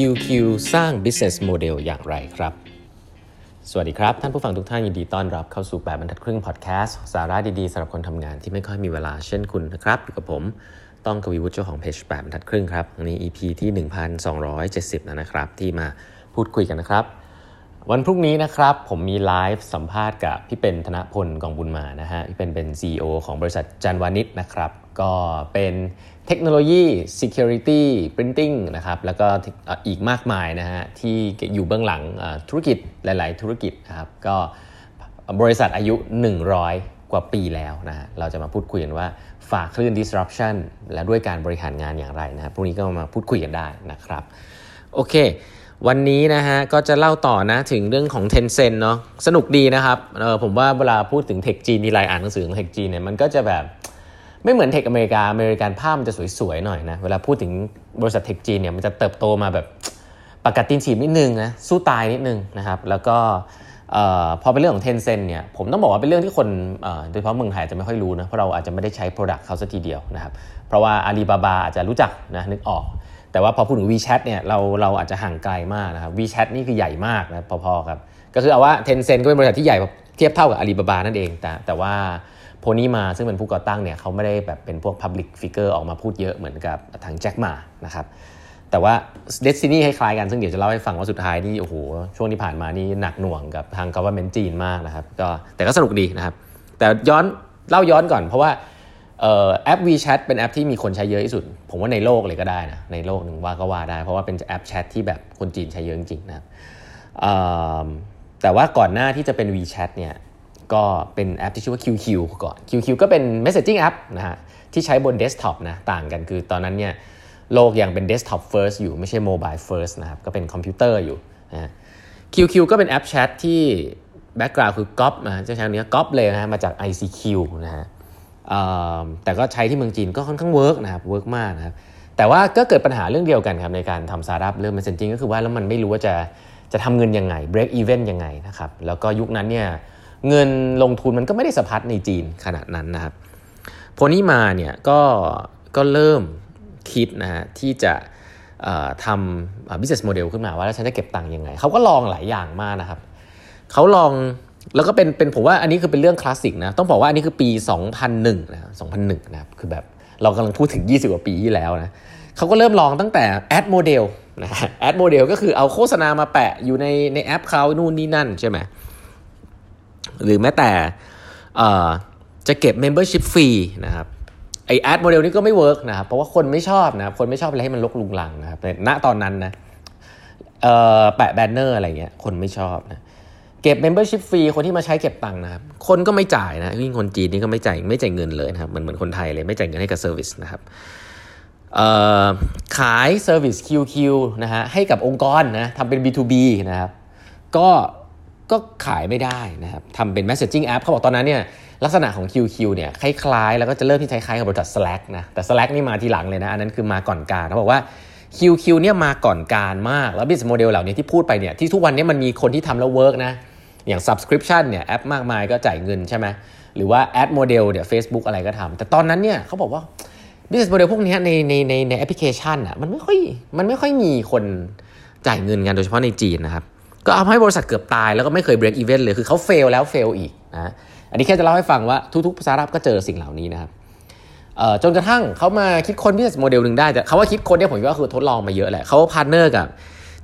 QQ สร้าง business model อย่างไรครับ สวัสดีครับ ท่านผู้ฟังทุกท่านยินดีต้อนรับเข้าสู่ 8บรรทัดครึ่งพอดแคสต์สาระดี ๆสำหรับคนทำงานที่ไม่ค่อยมีเวลาเช่นคุณนะครับ อยู่กับผมต้องกวีวุฒิเจ้าของเพจ8บรรทัดครึ่งครับใน EP ที่ 1270 แล้วนะครับ ที่มาพูดคุยกันนะครับ วันพรุ่งนี้นะครับผมมีไลฟ์สัมภาษณ์กับพี่เป็นธนพลกองบุญมานะฮะพี่เป็นเป็น CEO ของบริษัทจันวานิชนะครับ ก็เป็นเทคโนโลยี security printing นะครับแล้วก็อีกมากมายนะฮะที่อยู่เบื้องหลังธุรกิจหลาย ๆ ธุรกิจนะครับก็บริษัทอายุ 100 กว่าปีแล้วนะฮะเราจะมาพูดคุยกันว่าฝากคลื่น disruption และด้วยการบริหารงานอย่างไรนะรพรุ่งนี้ก็มาพูดคุยกันได้นะครับโอเควันนี้นะฮะก็จะเล่าต่อนะถึงเรื่องของ Tencent เนาะสนุกดีนะครับเออผมว่าเวลาพูดถึงเทคจีนทีไรอ่านหนังสือของเทคจีนเนี่ยมันก็จะแบบ ไม่เหมือนเทคอเมริกาอเมริกันภาพมันจะสวยๆหน่อยนะเวลาพูดถึงบริษัทเทคจีนเนี่ยมันจะเติบโตมาแบบปกตินฉีบนิดนึงนะสู้ตายนิดนึงนะครับแล้วก็พอเป็นเรื่องของเทนเซ็นเนี่ยผมต้องบอกว่าเป็นเรื่องที่คนโดยเฉพาะเมืองไทยจะไม่ค่อยรู้นะเพราะเราอาจจะไม่ได้ใช้ Product เขาสักทีเดียวนะครับเพราะว่าอาลีบาบาอาจจะรู้จักนะนึกออก แต่ว่าพอพูดถึง WeChat เนี่ยเราเราอาจจะห่างไกลมากนะครับ WeChat นี่คือใหญ่มากนะพอๆครับก็คือเอาว่า Tencent ก็เป็นบริษัทที่ใหญ่เทียบเท่ากับอาลีบาบานั่นเองแต่แต่ว่า พนี่มาซึ่งเป็นผู้ก่อตั้งเนี่ยเขาไม่ได้แบบเป็นพวก Public Figure ออกมาพูดเยอะเหมือนกับทางแจ็คมานะครับแต่ว่า Destiny คล้ายๆกัน ซึ่งเดี๋ยวจะเล่าให้ฟังว่าสุดท้ายนี่โอ้โหช่วงที่ผ่านมานี่หนักหน่วงกับทาง government จีนมากนะครับก็แต่ก็สนุกดีนะครับ แต่ย้อนเล่าย้อนก่อน เพราะว่าแอป WeChat เป็นแอปที่มีคนใช้เยอะที่สุด ผมว่าในโลกเลยก็ได้นะในโลกหนึ่งว่าก็ว่าได้ เพราะว่าเป็นแอปแชทที่แบบคนจีนใช้เยอะจริงๆนะครับแต่ว่าก่อนหน้าที่จะเป็น WeChat เนี่ย ก็เป็นแอปที่ชื่อว่า QQ ก่อน QQ ก็เป็น messaging app นะฮะที่ใช้บนเดสก์ท็อปนะต่างกันคือตอนนั้นเนี่ยโลกยังเป็นเดสก์ท็อป first อยู่ไม่ใช่ mobile first นะครับก็เป็นคอมพิวเตอร์อยู่นะ QQ ก็เป็นแอปแชทที่ background คือก๊อปนะจะใช้นี้ก๊อปเลยนะมาจาก ICQ นะฮะแต่ก็ใช้ที่เมืองจีนก็ค่อนข้าง work นะครับ work มากนะครับแต่ว่าก็เกิดปัญหาเรื่องเดียวกันครับในการทำสตาร์ทอัพเรื่อง messaging ก็คือว่าแล้วมันไม่รู้ว่าจะจะทำเงินยังไง break even ยังไงนะครับแล้วก็ยุคนั้นเนี่ย เงินลงทุนมันก็ไม่ได้สะพัดในจีนขนาดนั้นนะครับโพนี่มาเนี่ยก็ก็เริ่มคิดนะฮะที่จะทำ business model ขึ้นมาว่าแล้วฉันจะเก็บตังค์ยังไง เขาก็ลองหลายอย่างมากนะครับ เขาลองแล้วก็เป็นเป็นผมว่าอันนี้คือเป็นเรื่องคลาสสิกนะ ต้องบอกว่าอันนี้คือปี 2001นะ2001นะครับคือแบบเรากำลังพูดถึง 20 กว่าปีที่แล้วนะเขาก็เริ่มลองตั้งแต่ ad model นะ ad model ก็คือเอาโฆษณามาแปะอยู่ในในแอปเขานู่นนี่นั่นใช่ไหม หรือแม้แต่จะเก็บ Membership ฟรีนะครับไอแอดโมเดลนี้ก็ไม่เวิร์กนะครับเพราะว่าคนไม่ชอบนะคนไม่ชอบอะไรให้มันลกลุงลังนะครับแต่ณตอนนั้นนะแปะแบนเนอร์อะไรเงี้ยคนไม่ชอบนะเก็บ Membership ฟรีคนที่มาใช้เก็บตังค์นะครับคนก็ไม่จ่ายนะยิ่งคนจีนนี่ก็ไม่จ่ายไม่จ่ายเงินเลยนะครับเหมือนเหมือนคนไทยเลยไม่จ่ายเงินให้กับ service นะครับขายเซอร์วิส QQ นะฮะให้กับองค์กรนะทำเป็น B2B นะครับก็ ก็ขายไม่ได้นะครับทำเป็น messaging app เขาบอกตอนนั้นเนี่ยลักษณะของ QQ เนี่ยคล้ายๆ แล้วก็จะเริ่มที่คล้ายๆกับบริษัท Slack นะแต่ Slack นี่มาทีหลังเลยนะ อันนั้นคือมาก่อนการเขาบอกว่า QQ เนี่ยมาก่อนการมาก แล้ว business model เหล่านี้ที่พูดไปเนี่ยที่ทุกวันนี้มันมีคนที่ทำแล้ว work นะอย่าง subscription เนี่ยแอปมากมายก็จ่ายเงินใช่ไหมหรือว่า ad model เนี่ย Facebook อะไรก็ทำแต่ตอนนั้นเนี่ยเขาบอกว่า business model พวกนี้ในในในในแอปพลิเคชันอะมันไม่ค่อยมันไม่ค่อยมีคนจ่ายเงินกันโดยเฉพาะในจีนนะครับ ก็เอาให้บริษัทเกือบตายแล้วก็ไม่เคย break even เลยคือเขา fail แล้ว fail อีกนะอันนี้แค่จะเล่าให้ฟังว่าทุกๆสตาร์ทอัพก็เจอสิ่งเหล่านี้นะครับจนกระทั่งเขามาคิดค้น business model หนึ่งได้แต่คำว่าคิดค้นเนี่ยผมก็คือทดลองมาเยอะแหละเขา partner กับ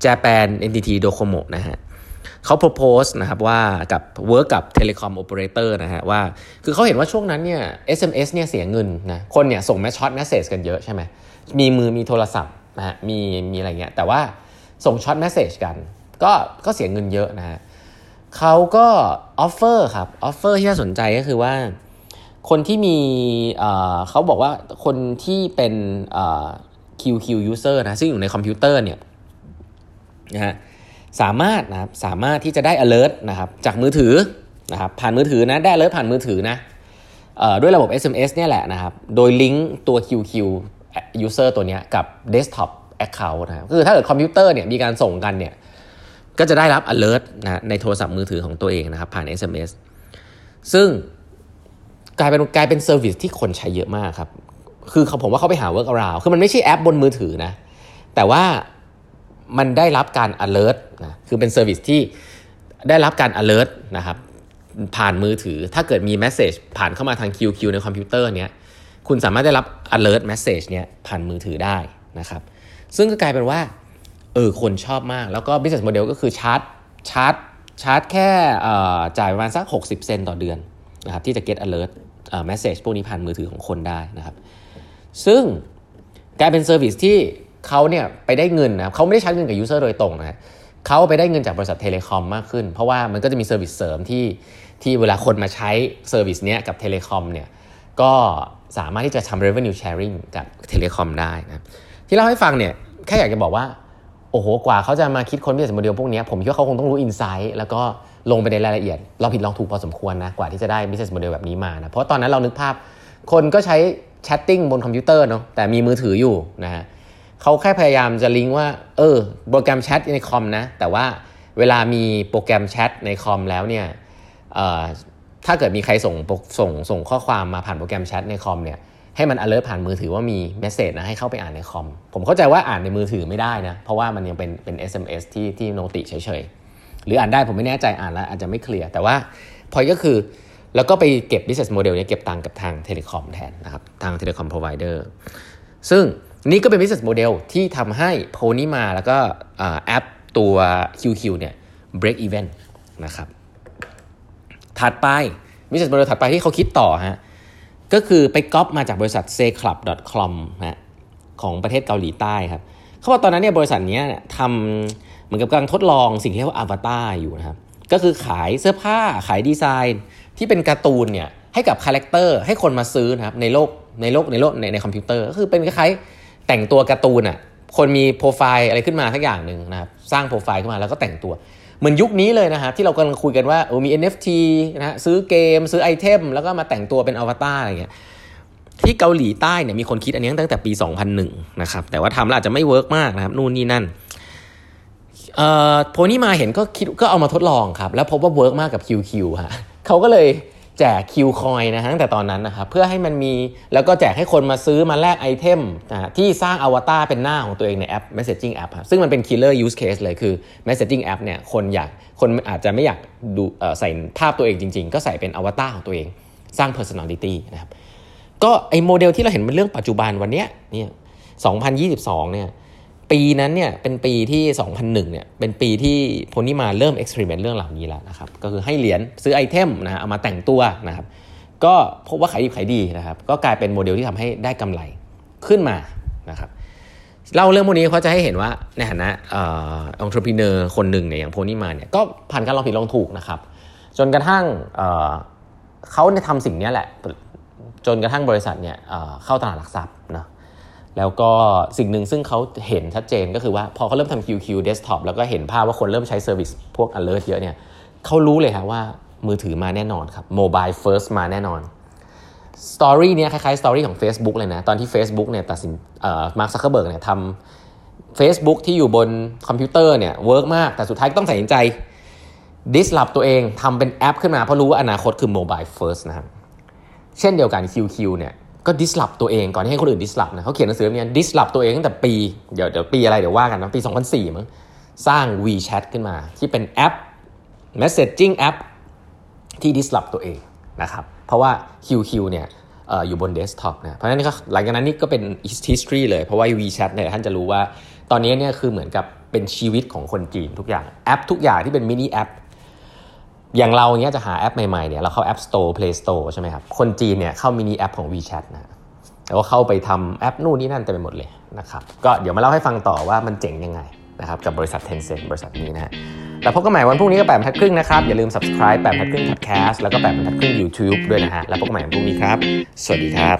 Japan NTT Docomo นะฮะเขา propose นะครับว่ากับ work กับ telecom operator นะฮะว่าคือเขาเห็นว่าช่วงนั้นเนี่ย SMS เนี่ยเสียเงินนะคนเนี่ยส่งแมช short message กันเยอะใช่ไหมมีมือมีโทรศัพท์นะฮะมีมีอะไรเงี้ยแต่ว่าส่ง short message กัน ก็ก็เสียเงินเยอะนะฮะเขาก็ offer ครับ offer ที่น่าสนใจก็คือว่า คนที่มีเขาบอกว่าคนที่เป็น QQ user นะซึ่งอยู่ในคอมพิวเตอร์เนี่ยนะฮะสามารถนะครับสามารถที่จะได้ alert นะครับจากมือถือนะครับผ่านมือถือนะได้ alert ผ่านมือถือนะด้วยระบบ SMS เนี่ยแหละนะครับ โดยลิงก์ตัว QQ user ตัวนี้กับ desktop account นะครับคือถ้าเกิดคอมพิวเตอร์เนี่ยมีการส่งกันเนี่ย ก็จะได้รับ alert นะในโทรศัพท์มือถือของตัวเองนะครับผ่าน SMS ซึ่งกลายเป็นกลายเป็น service ที่คนใช้เยอะมากครับ คือเขาผมว่าเขาไปหา work around คือมันไม่ใช่แอปบนมือถือนะ แต่ว่ามันได้รับการ alert นะ คือเป็น service ที่ได้รับการ alert นะครับ ผ่านมือถือ ถ้าเกิดมี message ผ่านเข้ามาทาง QQ ในคอมพิวเตอร์เนี้ย คุณสามารถได้รับ alert message เนี้ยผ่านมือถือได้นะครับ ซึ่งก็กลายเป็นว่า เออคนชอบมาก แล้วก็ business model ก็คือ charge charge charge แค่จ่ายประมาณสัก 60 เซนต์ต่อเดือนนะครับที่จะ get alert message พวกนี้ผ่านมือถือของคนได้นะครับ ซึ่งกลายเป็น service ที่เขาเนี่ยไปได้เงินนะเขาไม่ได้ใช้เงินกับ user โดยตรงนะเขาไปได้เงินจากบริษัท telecom มากขึ้น เพราะว่ามันก็จะมี service เสริมที่ที่เวลาคนมาใช้ service เนี้ยกับ telecom เนี่ยก็สามารถที่จะทำ revenue sharing กับ telecom ได้นะที่เล่าให้ฟังเนี่ยแค่อยากจะบอกว่า โอ้โหกว่าเขาจะมาคิดค้น business model พวกนี้ผมคิดว่าเขาคงต้องรู้ insight แล้วก็ลงไปในรายละเอียด ลองผิดลองถูกพอสมควรนะกว่าที่จะได้ business model แบบนี้มานะเพราะตอนนั้นเรานึกภาพ คนก็ใช้ chatting บนคอมพิวเตอร์เนาะแต่มีมือถืออยู่นะฮะเขาแค่พยายามจะลิงก์ว่าเออโปรแกรมแชทในคอมนะแต่ว่าเวลามีโปรแกรมแชทในคอมแล้วเนี่ยถ้าเกิดมีใครส่งส่งส่งข้อความมาผ่านโปรแกรมแชทในคอมเนี่ย ให้มัน alert ผ่านมือถือว่ามี message นะให้เข้าไปอ่านในคอม ผมเข้าใจว่าอ่านในมือถือไม่ได้นะ เพราะว่ามันยังเป็นเป็น SMS ที่ที่ noti เฉยๆ หรืออ่านได้ผมไม่แน่ใจอ่านแล้วอาจจะไม่ clear แต่ว่าพอยก็คือ แล้วก็ไปเก็บ business model เนี่ยเก็บตังค์กับทาง telecom แทนนะครับทาง telecom provider ซึ่งนี่ก็เป็น business model ที่ทำให้โพนี่มาแล้วก็แอปตัว QQ เนี่ย break even นะครับถัดไป business model ถัดไปที่เขาคิดต่อฮะ ก็คือไปก๊อปมาจากบริษัท sayclub.com นะของประเทศเกาหลีใต้ครับเขาบอกตอนนั้นเนี่ยบริษัทนี้ทำเหมือนกับกำลังทดลองสิ่งที่เรียกว่าอวตารอยู่นะครับก็คือขายเสื้อผ้าขายดีไซน์ ที่เป็นการ์ตูนเนี่ยให้กับ character ให้คนมาซื้อนะครับในโลกในโลกในโลกในในคอมพิวเตอร์ก็คือเป็นคล้ายๆแต่งตัวการ์ตูนอะคนมีโปรไฟล์อะไรขึ้นมาสักอย่างหนึ่งนะครับสร้างโปรไฟล์ขึ้นมาแล้วก็แต่งตัว เหมือนยุคนี้เลยนะฮะที่เรากำลังคุยกันว่าโอ้มี NFT นะฮะซื้อเกม ซื้อไอเทม แล้วก็มาแต่งตัวเป็นอวตารอะไรเงี้ยที่เกาหลีใต้เนี่ยมีคนคิดอันนี้ตั้งแต่ปี 2001 นะครับ แต่ว่าทำแล้วอาจจะไม่ work มากนะครับ นู่นนี่นั่นเอ่อโพนี่มาเห็นก็คิดก็เอามาทดลองครับ แล้วพบว่า work มากกับ QQ ฮะเขาก็เลย แจก Q coin นะฮะตั้งแต่ตอนนั้นนะครับเพื่อให้มันมีแล้วก็แจกให้คนมาซื้อมาแลกไอเทมนะที่สร้างอวตารเป็นหน้าของตัวเองในแอป Messaging App ซึ่งมันเป็น killer use case เลยคือ Messaging App เนี่ยคนอยากคนอาจจะไม่อยากดูใส่ภาพตัวเองจริง ๆ ก็ใส่เป็นอวตารของตัวเอง สร้าง personality นะครับก็ไอ้โมเดลที่เราเห็นเป็นเรื่องปัจจุบันวันนี้เนี่ย2022เนี่ย ปีนั้นเนี่ยเป็นปีที่ 2001เนี่ยเป็นปีที่โพนี่มาเริ่ม experiment เรื่องเหล่านี้แล้วนะครับก็คือให้เหรียญซื้อไอเทมนะฮะเอามาแต่งตัวนะครับก็พบว่าขายดีขายดีนะครับก็กลายเป็นโมเดลที่ทำให้ได้กำไรขึ้นมานะครับเล่าเรื่องพวกนี้เขาจะให้เห็นว่าในฐานะองค์ประกอบคนหนึ่งเนี่ยอย่างโพนี่มาเนี่ยก็ผ่านการลองผิดลองถูกนะครับ จนกระทั่งเขาเนี่ยทำสิ่งนี้แหละ จนกระทั่งบริษัทเนี่ยเข้าตลาดหลักทรัพย์นะ แล้วก็สิ่งหนึ่งซึ่งเขาเห็นชัดเจนก็คือว่าพอเขาเริ่มทำ QQ desktop แล้วก็เห็นภาพว่าคนเริ่มใช้ service พวก alert เยอะเนี่ยเขารู้เลยครับว่ามือถือมาแน่นอนครับ mobile first มาแน่นอน story เนี้ยคล้ายๆ story ของ Facebook เลยนะ ตอนที่ Facebook เนี่ยตัดสินมาร์คซักเคอร์เบิร์กเนี่ยทำ Facebook ที่อยู่บนคอมพิวเตอร์เนี่ย work มาก แต่สุดท้ายต้องตัดสินใจ disrupt ตัวเองทำเป็นแอปขึ้นมาเพราะรู้ว่าอนาคตคือ mobile first นะครับ เช่นเดียวกัน QQ เนี่ย ก็ disrupt ตัวเองก่อนที่ให้คนอื่น disrupt นะเขาเขียนหนังสือเนี่ย disrupt ตัวเองตั้งแต่ปีเดี๋ยวเดี๋ยวปีอะไรเดี๋ยวว่ากันนะปี 2004มั้งสร้าง WeChat ขึ้นมา ที่เป็นแอป Messaging แอปที่ disrupt ตัวเองนะครับเพราะว่า QQ เนี่ยอยู่บนเดสก์ท็อปนะเพราะฉะนั้นก็หลังจากนั้นนี่ก็เป็น history เลย เพราะว่า WeChat เนี่ยท่านจะรู้ว่าตอนนี้เนี่ยคือเหมือนกับเป็นชีวิตของคนจีนทุกอย่างแอปทุกอย่างที่เป็นมินิแอป อย่างเราเนี้ยจะหาแอปใหม่ๆเนี่ยเราเข้า App Store Play Store ใช่ไหมครับ คนจีนเนี่ยเข้ามินิแอปของ WeChat นะแล้วก็เข้าไปทำแอปนู่นนี่นั่นเต็มไปหมดเลยนะครับ ก็เดี๋ยวมาเล่าให้ฟังต่อว่ามันเจ๋งยังไงนะครับกับบริษัท Tencent บริษัทนี้นะฮะแล้วพบกันใหม่วันพรุ่งนี้ก็แปดบรรทัดครึ่งนะครับ อย่าลืม subscribe แปดบรรทัดครึ่ง podcast แล้วก็แปดบรรทัดครึ่ง YouTube ด้วยนะฮะ แล้วพบกันใหม่วันพรุ่งนี้ครับ สวัสดีครับ